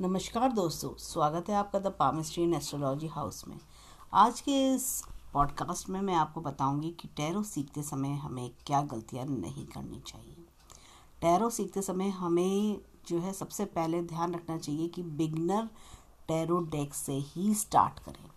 नमस्कार दोस्तों स्वागत है आपका the palmistry in astrology house में। आज के इस पॉडकास्ट में मैं आपको बताऊँगी कि टैरो सीखते समय हमें क्या गलतियाँ नहीं करनी चाहिए। टैरो सीखते समय हमें जो है सबसे पहले ध्यान रखना चाहिए कि बिगनर टैरो डेक से ही स्टार्ट करें।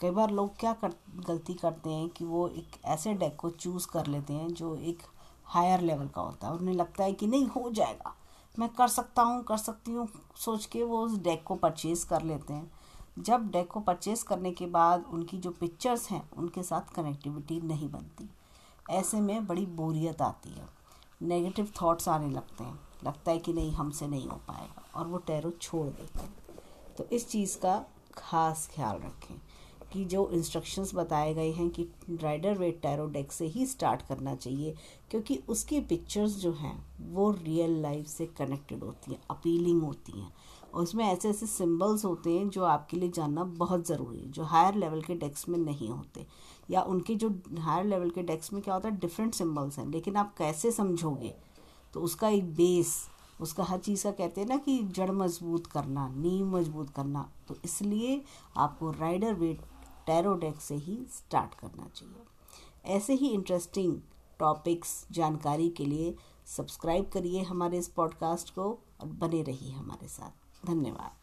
कई बार लोग क्या कर, गलती करते हैं कि वो एक ऐसे डेक को चूज़ कर लेते हैं जो एक हायर लेवल का होता है उन्हें लगता है कि नहीं हो जाएगा। मैं कर सकता हूँ, कर सकती हूँ, सोच के वो उस डेक को परचेज़ कर लेते हैं। जब डेक को परचेज़ करने के बाद उनकी जो पिक्चर्स हैं, उनके साथ कनेक्टिविटी नहीं बनती। ऐसे में बड़ी बोरियत आती है। नेगेटिव थॉट्स आने लगते हैं। लगता है कि नहीं, हमसे नहीं हो पाएगा और वो टैरो छोड़ देते हैं। तो इस चीज़ का खास ख्याल रखें। कि जो इंस्ट्रक्शंस बताए गए हैं कि राइडर वेट टैरो डेक से ही स्टार्ट करना चाहिए, क्योंकि उसकी पिक्चर्स जो हैं, वो रियल लाइफ से कनेक्टेड होती हैं अपीलिंग होती हैं। और उसमें ऐसे ऐसे सिंबल्स होते हैं जो आपके लिए जानना बहुत ज़रूरी है, जो हायर लेवल के डेक्स में नहीं होते। या उनके जो हायर लेवल के डेक्स में क्या होता है डिफरेंट सिम्बल्स हैं, लेकिन आप कैसे समझोगे? तो उसका एक बेस उसका हर चीज़ का कहते हैं ना कि जड़ मज़बूत करना, नींव मज़बूत करना तो इसलिए आपको राइडर वेट टैरो डेक से ही स्टार्ट करना चाहिए। ऐसे ही इंटरेस्टिंग टॉपिक्स जानकारी के लिए सब्सक्राइब करिए हमारे इस पॉडकास्ट को और बने रहिए हमारे साथ। धन्यवाद।